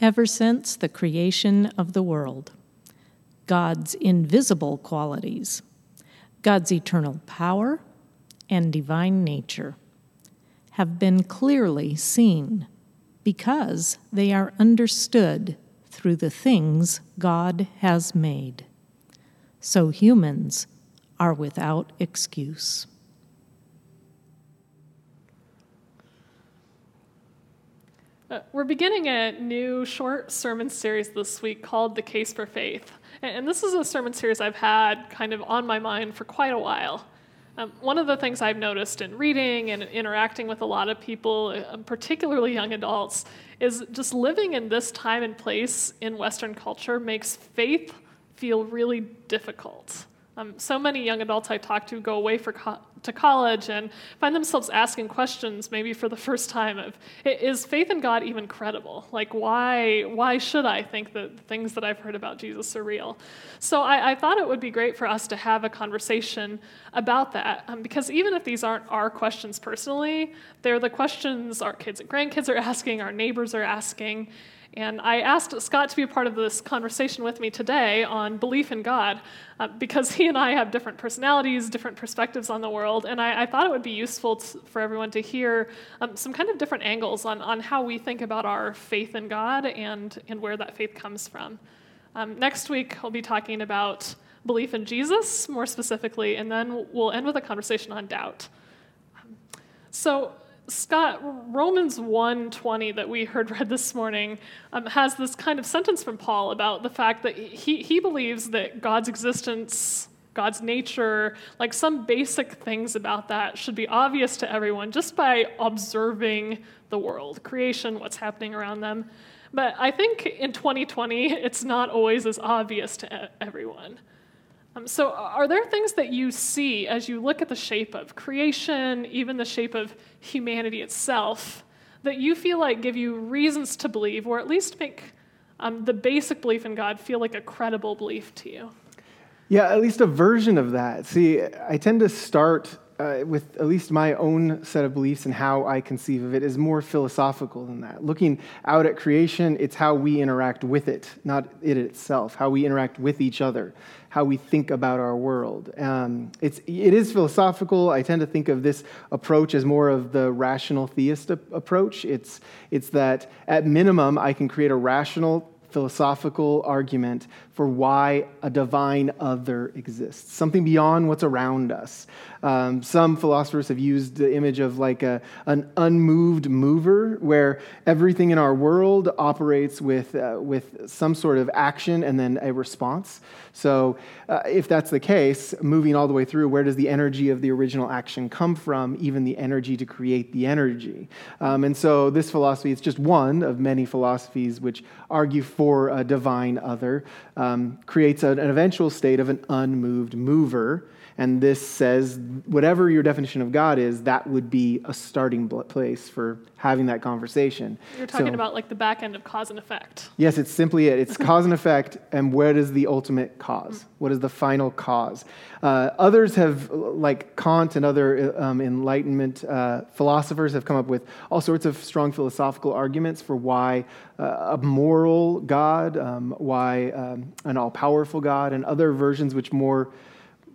ever since the creation of the world. God's invisible qualities, God's eternal power and divine nature, have been clearly seen because they are understood through the things God has made. So humans are without excuse. Uh, we're beginning a new short sermon series this week called The Case for Faith. And, this is a sermon series I've had kind of on my mind for quite a while. Um, one of the things I've noticed in reading and interacting with a lot of people, uh, particularly young adults, is just living in this time and place in Western culture makes faith feel really difficult. Um, so many young adults I talk to go away for co- to college and find themselves asking questions, maybe for the first time, of is faith in God even credible? Like, why why should I think that the things that I've heard about Jesus are real? So I, I thought it would be great for us to have a conversation about that, um, because even if these aren't our questions personally, they're the questions our kids and grandkids are asking, our neighbors are asking. And I asked Scott to be a part of this conversation with me today on belief in God uh, because he and I have different personalities, different perspectives on the world, and I, I thought it would be useful for everyone to hear um, some kind of different angles on, on how we think about our faith in God and, and where that faith comes from. Um, next week, I'll be talking about belief in Jesus more specifically, and then we'll end with a conversation on doubt. So, Scott, Romans 1:20 that we heard read this morning um, has this kind of sentence from Paul about the fact that he, he believes that God's existence, God's nature, like some basic things about that should be obvious to everyone just by observing the world, creation, what's happening around them. But I think in 2020, it's not always as obvious to everyone. Um, so, are there things that you see as you look at the shape of creation, even the shape of humanity itself, that you feel like give you reasons to believe, or at least make um, the basic belief in God feel like a credible belief to you? Yeah, at least a version of that. See, I tend to start uh, with at least my own set of beliefs and how I conceive of it is more philosophical than that. Looking out at creation, it's how we interact with it, not it itself, how we interact with each other, how we think about our world. Um, it's, it is philosophical. I tend to think of this approach as more of the rational theist approach. It's, it's that at minimum, I can create a rational philosophical argument for why a divine other exists, something beyond what's around us. Um, some philosophers have used the image of like a, an unmoved mover, where everything in our world operates with, uh, with some sort of action and then a response. So, uh, if that's the case, moving all the way through, where does the energy of the original action come from, even the energy to create the energy? Um, and so, this philosophy is just one of many philosophies which argue for a divine other, um, Um, creates an, an eventual state of an unmoved mover and this says, whatever your definition of God is, that would be a starting place for having that conversation. You're talking so, about like the back end of cause and effect. Yes, it's simply it. It's cause and effect, and where does the ultimate cause? What is the final cause? Uh, others have, like Kant and other um, Enlightenment uh, philosophers, have come up with all sorts of strong philosophical arguments for why uh, a moral God, um, why um, an all powerful God, and other versions which more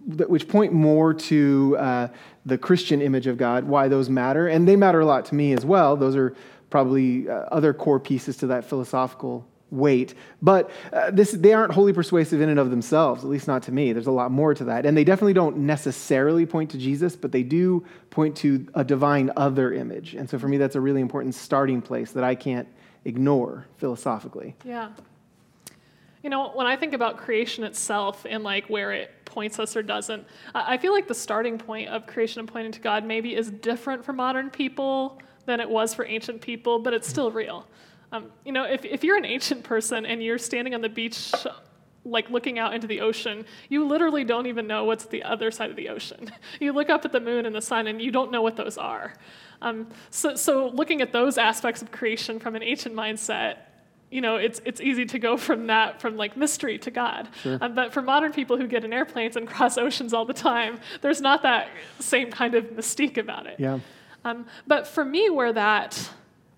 which point more to uh, the Christian image of God, why those matter. And they matter a lot to me as well. Those are probably uh, other core pieces to that philosophical weight. But uh, this, they aren't wholly persuasive in and of themselves, at least not to me. There's a lot more to that. And they definitely don't necessarily point to Jesus, but they do point to a divine other image. And so for me, that's a really important starting place that I can't ignore philosophically. Yeah. You know, when I think about creation itself and like where it points us or doesn't, I feel like the starting point of creation and pointing to God maybe is different for modern people than it was for ancient people, but it's still real. Um, you know, if, if you're an ancient person and you're standing on the beach, like looking out into the ocean, you literally don't even know what's the other side of the ocean. You look up at the moon and the sun and you don't know what those are. Um, so, so, looking at those aspects of creation from an ancient mindset, you know, it's it's easy to go from that from like mystery to God. Sure. Um, but for modern people who get in airplanes and cross oceans all the time, there's not that same kind of mystique about it. Yeah. Um, but for me, where that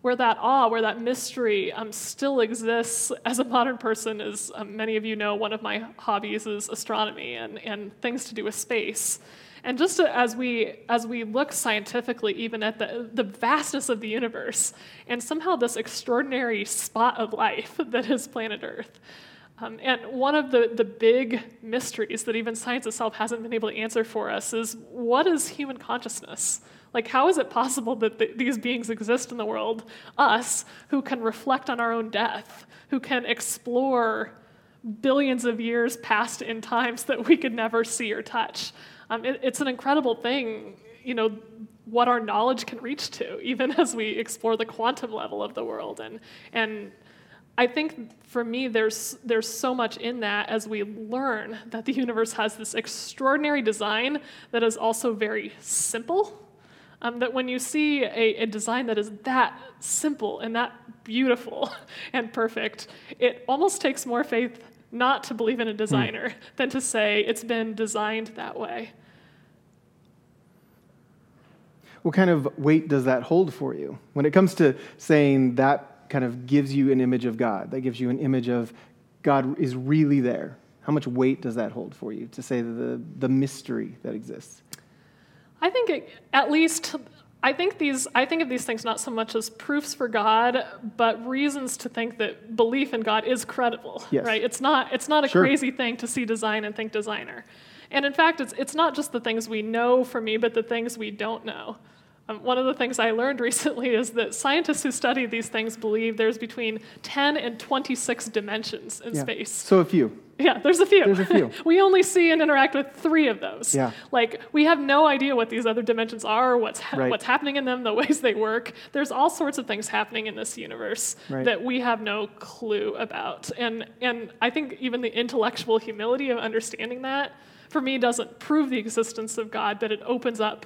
where that awe, where that mystery um, still exists as a modern person, as um, many of you know, one of my hobbies is astronomy and, and things to do with space. And just as we as we look scientifically, even at the the vastness of the universe, and somehow this extraordinary spot of life that is planet Earth. Um, and one of the, the big mysteries that even science itself hasn't been able to answer for us is what is human consciousness? Like, how is it possible that th- these beings exist in the world, us, who can reflect on our own death, who can explore billions of years past in times that we could never see or touch? Um, it, it's an incredible thing, you know, what our knowledge can reach to, even as we explore the quantum level of the world. And, and I think for me, there's, there's so much in that as we learn that the universe has this extraordinary design that is also very simple um, that when you see a, a, design that is that simple and that beautiful and perfect, it almost takes more faith not to believe in a designer hmm. than to say it's been designed that way. What kind of weight does that hold for you? When it comes to saying that kind of gives you an image of God, that gives you an image of God is really there, how much weight does that hold for you to say the, the mystery that exists? I think it, at least I think these I think of these things not so much as proofs for God, but reasons to think that belief in God is credible. Yes. Right? It's not it's not a sure. crazy thing to see design and think designer. And in fact, it's it's not just the things we know for me, but the things we don't know. Um, one of the things I learned recently is that scientists who study these things believe there's between 10 and 26 dimensions in yeah. space. So a few. Yeah, there's a few. There's a few. we only see and interact with three of those. Yeah. Like we have no idea what these other dimensions are, what's ha- right. what's happening in them, the ways they work. There's all sorts of things happening in this universe right. that we have no clue about. And and I think even the intellectual humility of understanding that for me doesn't prove the existence of God, but it opens up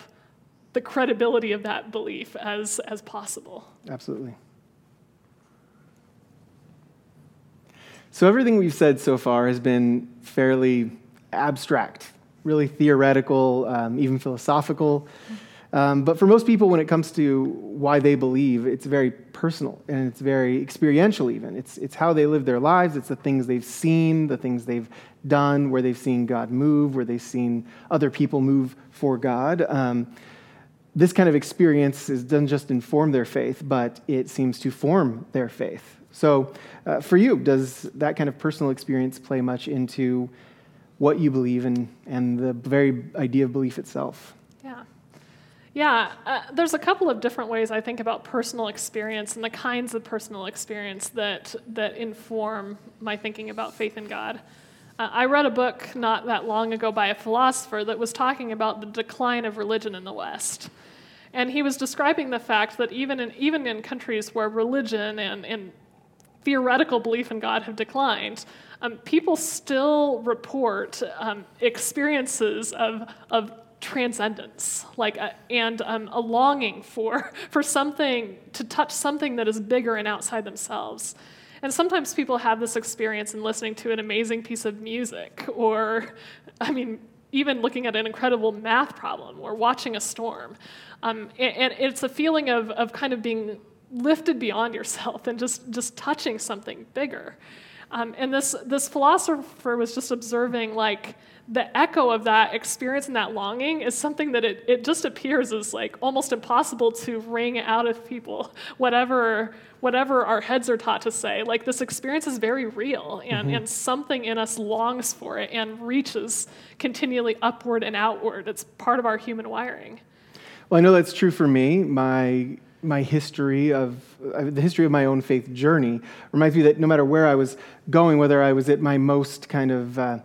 the credibility of that belief as as possible. Absolutely. So, everything we've said so far has been fairly abstract, really theoretical, um, even philosophical. Um, but for most people, when it comes to why they believe, it's very personal and it's very experiential, even. It's, it's how they live their lives, it's the things they've seen, the things they've done, where they've seen God move, where they've seen other people move for God. Um, this kind of experience is, doesn't just inform their faith, but it seems to form their faith. So, uh, for you, does that kind of personal experience play much into what you believe in and the very idea of belief itself? Yeah. Yeah, uh, there's a couple of different ways I think about personal experience and the kinds of personal experience that, that inform my thinking about faith in God. Uh, I read a book not that long ago by a philosopher that was talking about the decline of religion in the West. And he was describing the fact that even in, even in countries where religion and, and theoretical belief in God have declined, um, people still report um, experiences of, of transcendence, like a, and um, a longing for, for something, to touch something that is bigger and outside themselves. And sometimes people have this experience in listening to an amazing piece of music, or, I mean, even looking at an incredible math problem or watching a storm. Um, and, and, it's a feeling of, of kind of being lifted beyond yourself and just, just touching something bigger. Um, and this, this philosopher was just observing, like, the echo of that experience and that longing is something that it, it just appears as like almost impossible to wring out of people whatever whatever our heads are taught to say. Like this experience is very real and, mm-hmm. and something in us longs for it and reaches continually upward and outward. It's part of our human wiring. Well i know that's true for me. My my history of uh, the history of my own faith journey reminds me that no matter where I was going, whether I was at my most kind of uh,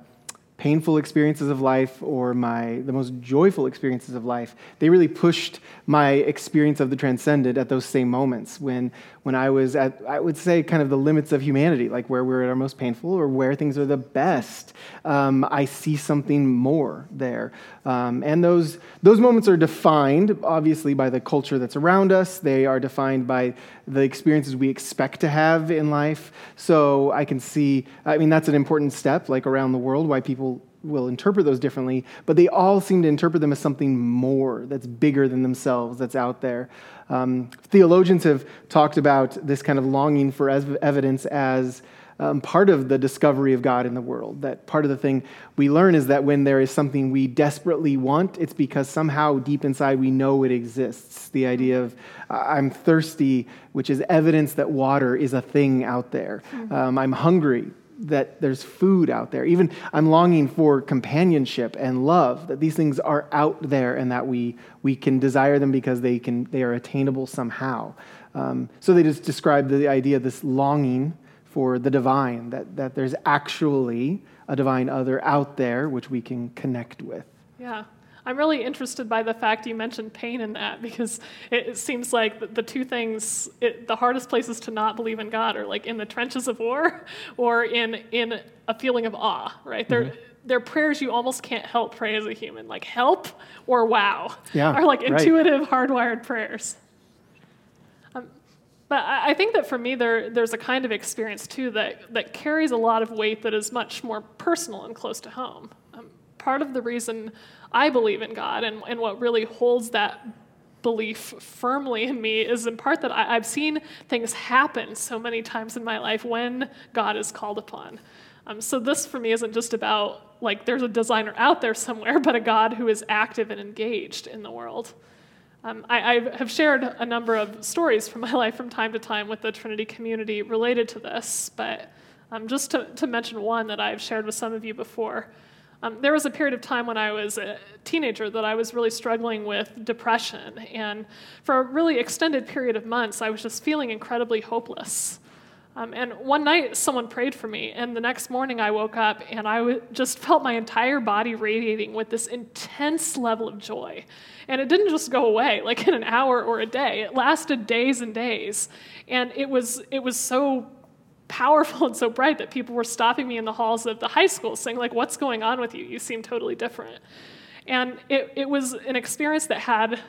painful experiences of life or my the most joyful experiences of life they really pushed my experience of the transcendent at those same moments when when i was at i would say kind of the limits of humanity like where we're at our most painful or where things are the best. Um, i see something more there. Um, and those those moments are defined obviously by the culture that's around us. They are defined by the experiences we expect to have in life. So i can see i mean that's an important step like around the world why people will interpret those differently, but they all seem to interpret them as something more that's bigger than themselves, that's out there. Um, theologians have talked about this kind of longing for evidence as um, part of the discovery of God in the world. That part of the thing we learn is that when there is something we desperately want, it's because somehow deep inside we know it exists. The idea of I'm thirsty, which is evidence that water is a thing out there. Mm-hmm. Um, I'm hungry, that there's food out there. Even I'm longing for companionship and love, that these things are out there and that we, we can desire them because they, can, they are attainable somehow. Um, so they just describe the idea of this longing for the divine, that, that there's actually a divine other out there which we can connect with. Yeah. I'm really interested by the fact you mentioned pain in that because it, it seems like the, the, two things, it, the hardest places to not believe in God are like in the trenches of war or in, in a feeling of awe, right? Mm-hmm. They're, they're prayers you almost can't help pray as a human, like help or wow, yeah, are like intuitive, right. hardwired prayers. But I think that for me, there, there's a kind of experience too that, that carries a lot of weight that is much more personal and close to home. Part of the reason I believe in God and, and what really holds that belief firmly in me is in part that I, have seen things happen so many times in my life when God is called upon. Um, so this for me isn't just about like there's a designer out there somewhere, but a God who is active and engaged in the world. Um, I, I, have shared a number of stories from my life from time to time with the Trinity community related to this, but um, just to, to, mention one that I've shared with some of you before. Um, there was a period of time when I was a teenager that I was really struggling with depression, and for a really extended period of months, I was just feeling incredibly hopeless. Um, and one night, someone prayed for me, and the next morning, I woke up and I w- just felt my entire body radiating with this intense level of joy. And it didn't just go away like in an hour or a day, it lasted days and days. And it was, it was so powerful and so bright that people were stopping me in the halls of the high school saying, like, what's going on with you? You seem totally different. And it, it was an experience that had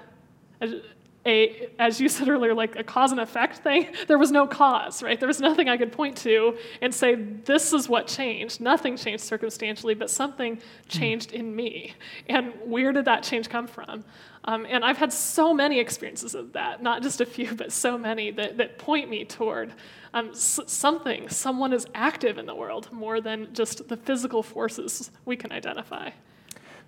a, a, as you said earlier, like a cause and effect thing. There was no cause, right? There was nothing I could point to and say, this is what changed. Nothing changed circumstantially, but something changed in me. And where did that change come from? Um, and I've had so many experiences of that, not just a few, but so many that, that point me toward um, s- something, someone is active in the world more than just the physical forces we can identify.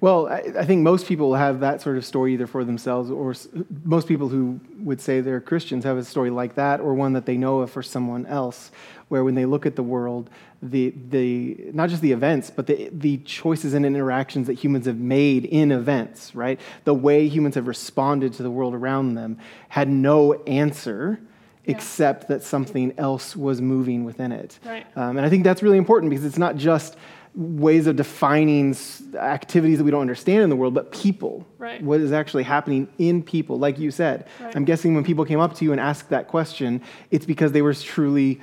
Well, I, I, think most people have that sort of story either for themselves or s- most people who would say they're Christians have a story like that or one that they know of for someone else, where when they look at the world, the, the, not just the events, but the, the choices and interactions that humans have made in events, right? The way humans have responded to the world around them had no answer. Except that something else was moving within it. Right. Um, and I think that's really important because it's not just ways of defining activities that we don't understand in the world, but people. Right. What is actually happening in people, like you said. Right. I'm guessing when people came up to you and asked that question, it's because they were truly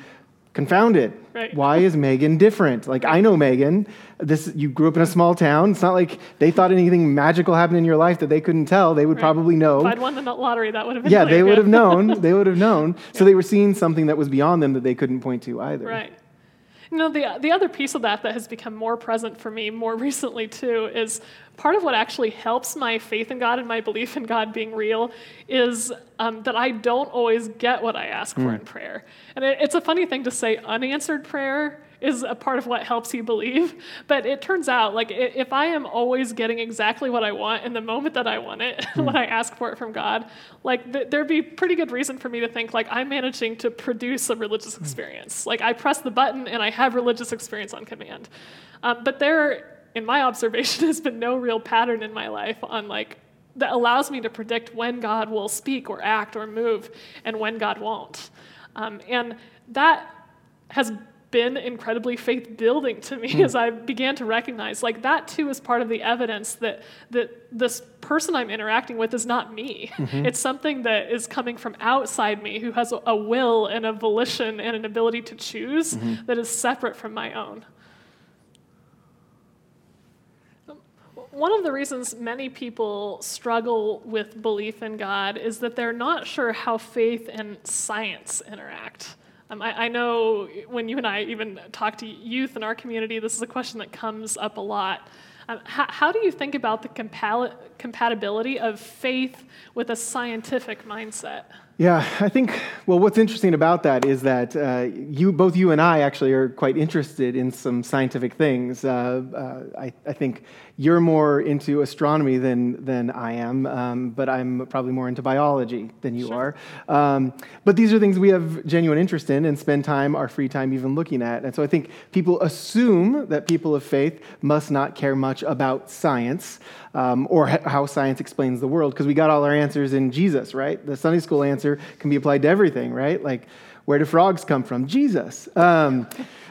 confounded. Right. Why is Megan different? Like I know Megan. This you grew up in a small town. It's not like they thought anything magical happened in your life that they couldn't tell. They would right. probably know. If I'd won the lottery, that would have been. Yeah, they would have known. they would have known. Yeah. So they were seeing something that was beyond them that they couldn't point to either. Right. You know, the, the other piece of that that has become more present for me more recently, too, is part of what actually helps my faith in God and my belief in God being real is um, that I don't always get what I ask mm. for hmm. in prayer. And it, it's a funny thing to say unanswered prayer is a part of what helps you believe. But it turns out, like, if I am always getting exactly what I want in the moment that I want it, mm. when I ask for it from God, like, th- there'd be pretty good reason for me to think, like, I'm managing to produce a religious hmm. experience. Mm. Like, I press the button and I have religious experience on command. Um, but there, in my observation, has been no real pattern in my life on, like, that allows me to predict when God will speak or act or move and when God won't. Um, and that has been incredibly faith building to me mm. as I began to recognize like that too is part of the evidence that that this person I'm interacting with is not me. Mm-hmm. It's something that is coming from outside me who has a will and a volition and an ability to choose mm-hmm. that is separate from my own. One of the reasons many people struggle with belief in God is that they're not sure how faith and science interact. Um, I, I, know when you and I even talk to youth in our community, this is a question that comes up a lot. Um, how, how, do you think about the compatibility of faith with a scientific mindset? Yeah, I think, well, what's interesting about that is that uh, you, both you and I actually are quite interested in some scientific things. Uh, uh, I, I, think you're more into astronomy than, than I am, um, but I'm probably more into biology than you sure. are. Um, but these are things we have genuine interest in and spend time, our free time, even looking at. And so I think people assume that people of faith must not care much about science um, or how science explains the world because we got all our answers in Jesus, right? The Sunday school answer can be applied to everything, right? Like, where do frogs come from? Jesus. Um,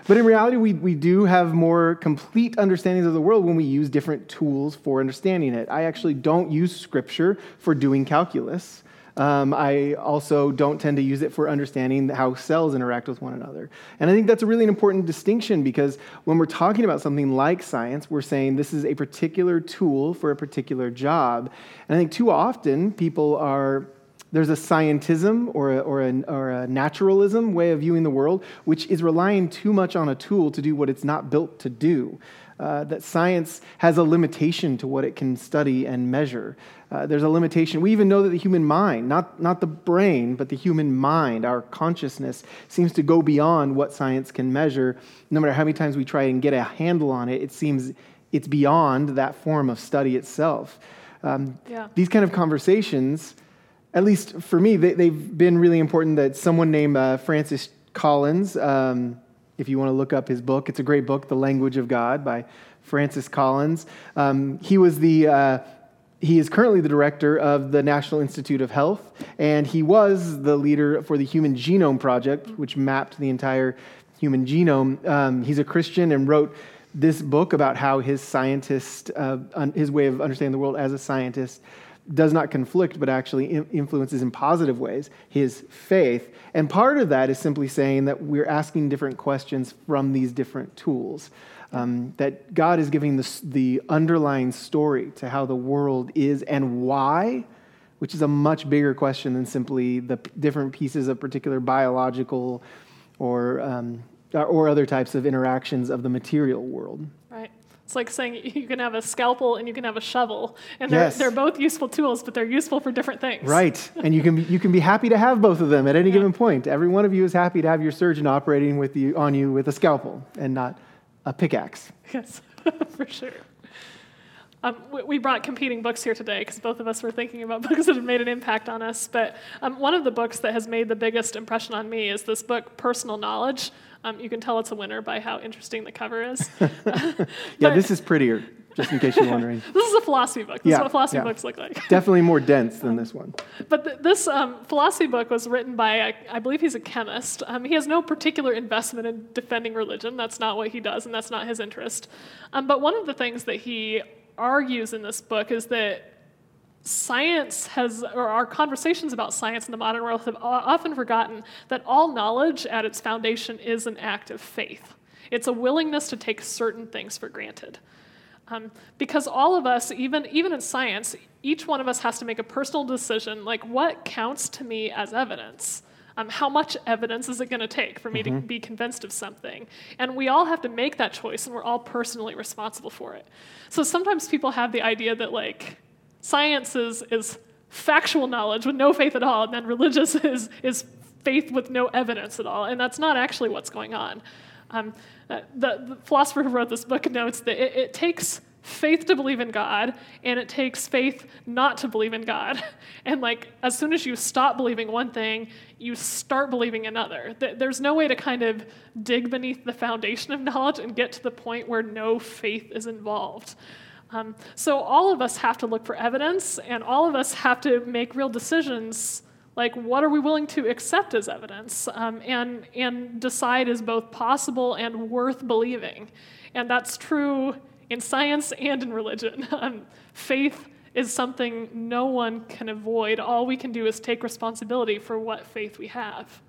but in reality, we, we do have more complete understandings of the world when we use different tools for understanding it. I actually don't use scripture for doing calculus. Um, I also don't tend to use it for understanding how cells interact with one another. And I think that's a really important distinction because when we're talking about something like science, we're saying this is a particular tool for a particular job. And I think too often people are there's a scientism or a, or, a, or a, naturalism way of viewing the world, which is relying too much on a tool to do what it's not built to do. Uh, that science has a limitation to what it can study and measure. Uh, there's a limitation. We even know that the human mind, not, not the brain, but the human mind, our consciousness, seems to go beyond what science can measure. No matter how many times we try and get a handle on it, it seems it's beyond that form of study itself. Um, yeah. These kind of conversations, at least for me, they, have been really important that someone named uh, Francis Collins, um, if you want to look up his book, it's a great book, The Language of God by Francis Collins. Um, he was the uh, he is currently the director of the National Institute of Health, and he was the leader for the Human Genome Project, which mapped the entire human genome. Um, he's a Christian and wrote this book about how his scientist, uh, his way of understanding the world as a scientist, does not conflict, but actually influences in positive ways his faith. And part of that is simply saying that we're asking different questions from these different tools um, that God is giving the, the underlying story to how the world is and why, which is a much bigger question than simply the different pieces of particular biological or, um, or other types of interactions of the material world. It's like saying you can have a scalpel and you can have a shovel, and they're, yes. they're both useful tools, but they're useful for different things. Right, and you can, be, you can be happy to have both of them at any yeah. given point. Every one of you is happy to have your surgeon operating with you, on you with a scalpel and not a pickaxe. Yes, for sure. Um, we brought competing books here today because both of us were thinking about books that have made an impact on us. But um, one of the books that has made the biggest impression on me is this book, Personal Knowledge. Um, you can tell it's a winner by how interesting the cover is. yeah, this is prettier just in case you're wondering. this is a philosophy book. This yeah, is what philosophy yeah. books look like. Definitely more dense than this one. But th- this um, philosophy book was written by, a, I believe he's a chemist. Um, he has no particular investment in defending religion. That's not what he does, and that's not his interest. Um, but one of the things that he argues in this book is that science has, or our conversations about science in the modern world have often forgotten that all knowledge at its foundation is an act of faith. It's a willingness to take certain things for granted. Um, because all of us, even, even in science, each one of us has to make a personal decision like, what counts to me as evidence? Um, how much evidence is it going to take for me mm-hmm. to be convinced of something? And we all have to make that choice, and we're all personally responsible for it. So sometimes people have the idea that, like, science is, is factual knowledge with no faith at all, and then religious is, is faith with no evidence at all. And that's not actually what's going on. Um, uh, the, the, philosopher who wrote this book notes that it, it, takes faith to believe in God, and it takes faith not to believe in God. And like, as soon as you stop believing one thing, you start believing another. There's no way to kind of dig beneath the foundation of knowledge and get to the point where no faith is involved. Um, so all of us have to look for evidence, and all of us have to make real decisions like what are we willing to accept as evidence um, and, and decide is both possible and worth believing and that's true in science and in religion um, faith is something no one can avoid all we can do is take responsibility for what faith we have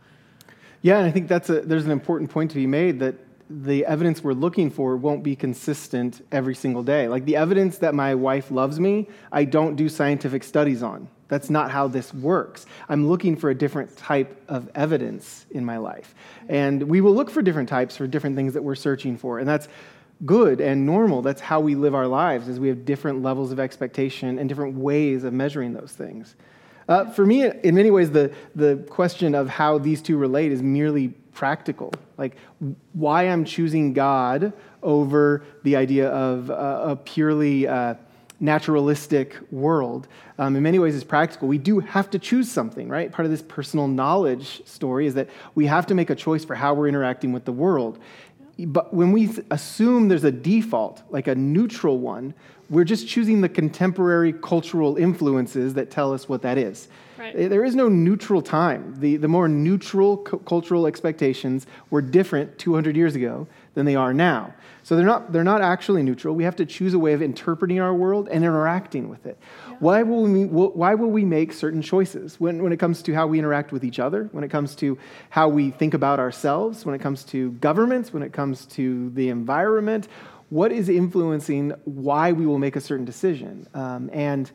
yeah and i think that's a, there's an important point to be made that the evidence we're looking for won't be consistent every single day. Like the evidence that my wife loves me, I don't do scientific studies on. That's not how this works. I'm looking for a different type of evidence in my life. And we will look for different types for different things that we're searching for. And that's good and normal. That's how we live our lives, as we have different levels of expectation and different ways of measuring those things. Uh, for me, in many ways, the, the question of how these two relate is merely practical. Like, why I'm choosing God over the idea of uh, a purely uh, naturalistic world. Um, in many ways, is practical. We do have to choose something, right? Part of this personal knowledge story is that we have to make a choice for how we're interacting with the world. But when we assume there's a default, like a neutral one, we're just choosing the contemporary cultural influences that tell us what that is. Right. There is no neutral time. The, the more neutral cultural expectations were different 200 years ago than they are now. So they're not, they're not actually neutral. We have to choose a way of interpreting our world and interacting with it. Yeah. Why, will we, why will we make certain choices when, when it comes to how we interact with each other, when it comes to how we think about ourselves, when it comes to governments, when it comes to the environment? what is influencing why we will make a certain decision. Um, and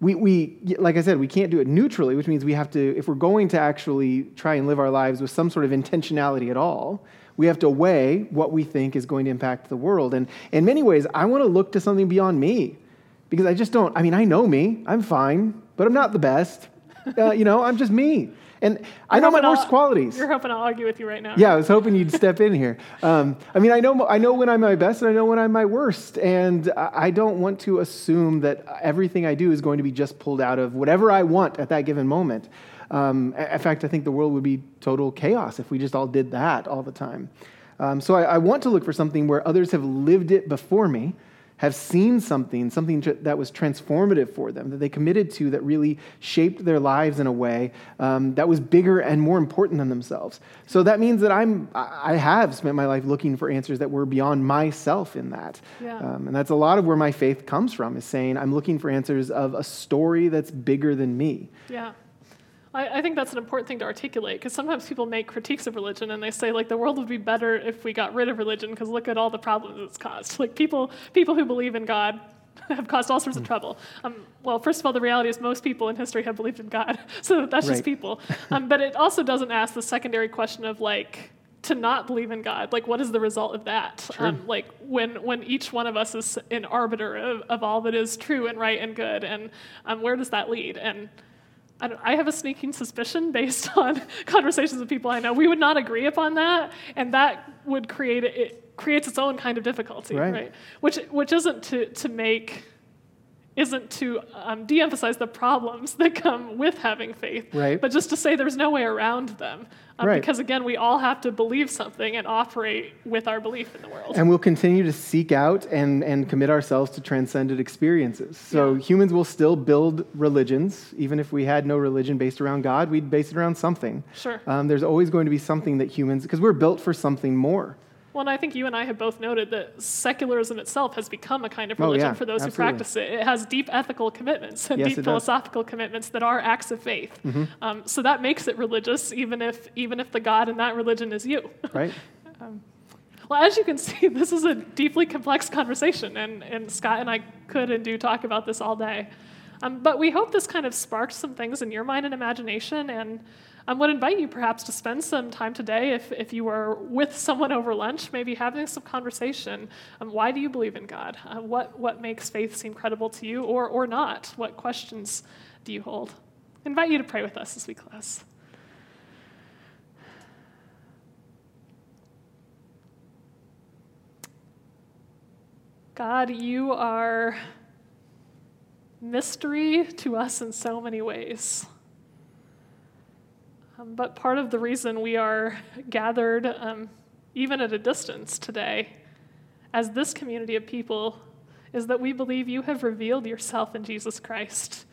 we, we, like I said, we can't do it neutrally, which means we have to, if we're going to actually try and live our lives with some sort of intentionality at all, we have to weigh what we think is going to impact the world. And in many ways, I want to look to something beyond me because I just don't, I mean, I know me, I'm fine, but I'm not the best. Uh, you know, I'm just me. And you're I know my worst I'll, qualities. You're hoping I'll argue with you right now. Yeah, I was hoping you'd step in here. Um, I mean, I know, I know when I'm my best and I know when I'm my worst. And I don't want to assume that everything I do is going to be just pulled out of whatever I want at that given moment. Um, in fact, I think the world would be total chaos if we just all did that all the time. Um, so I, I want to look for something where others have lived it before me have seen something, something that was transformative for them, that they committed to, that really shaped their lives in a way um, that was bigger and more important than themselves. So that means that I'm, I have spent my life looking for answers that were beyond myself in that. Yeah. Um, and that's a lot of where my faith comes from, is saying I'm looking for answers of a story that's bigger than me. Yeah. I, I think that's an important thing to articulate because sometimes people make critiques of religion and they say like the world would be better if we got rid of religion because look at all the problems it's caused. Like people people who believe in God have caused all sorts of trouble. Um, well, first of all, the reality is most people in history have believed in God, so that's right. just people. Um, but it also doesn't ask the secondary question of like to not believe in God. Like, what is the result of that? Um, like when when each one of us is an arbiter of, of all that is true and right and good, and um, where does that lead? And I, I, have a sneaking suspicion based on conversations with people I know. We would not agree upon that, and that would create it creates its own kind of difficulty, right? right? Which which isn't to to make isn't to um, de-emphasize the problems that come with having faith, right. but just to say there's no way around them. Um, right. Because again, we all have to believe something and operate with our belief in the world. And we'll continue to seek out and, and commit ourselves to transcendent experiences. So yeah. humans will still build religions. Even if we had no religion based around God, we'd base it around something. Sure. Um, there's always going to be something that humans, because we're built for something more. Well, and I think you and I have both noted that secularism itself has become a kind of religion oh, yeah, for those absolutely. who practice it. It has deep ethical commitments and yes, deep philosophical does. commitments that are acts of faith. Mm-hmm. Um, so that makes it religious, even if even if the God in that religion is you. Right. um, well, as you can see, this is a deeply complex conversation, and, and Scott and I could and do talk about this all day. Um, but we hope this kind of sparked some things in your mind and imagination, and I would invite you perhaps to spend some time today, if, if you were with someone over lunch, maybe having some conversation. Um, why do you believe in God? Uh, what, what makes faith seem credible to you or, or not? What questions do you hold? I invite you to pray with us as we close. God, you are mystery to us in so many ways. Um, but part of the reason we are gathered, um, even at a distance today, as this community of people, is that we believe you have revealed yourself in Jesus Christ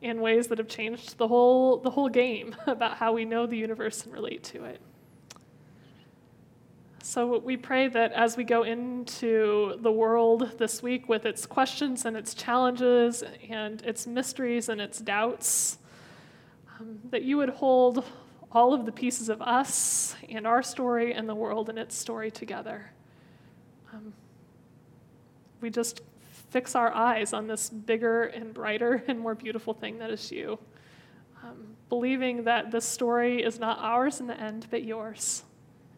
in ways that have changed the whole, the whole game about how we know the universe and relate to it. So we pray that as we go into the world this week with its questions and its challenges and its mysteries and its doubts, um, that you would hold all of the pieces of us and our story and the world and its story together. Um, we just fix our eyes on this bigger and brighter and more beautiful thing that is you, um, believing that this story is not ours in the end, but yours.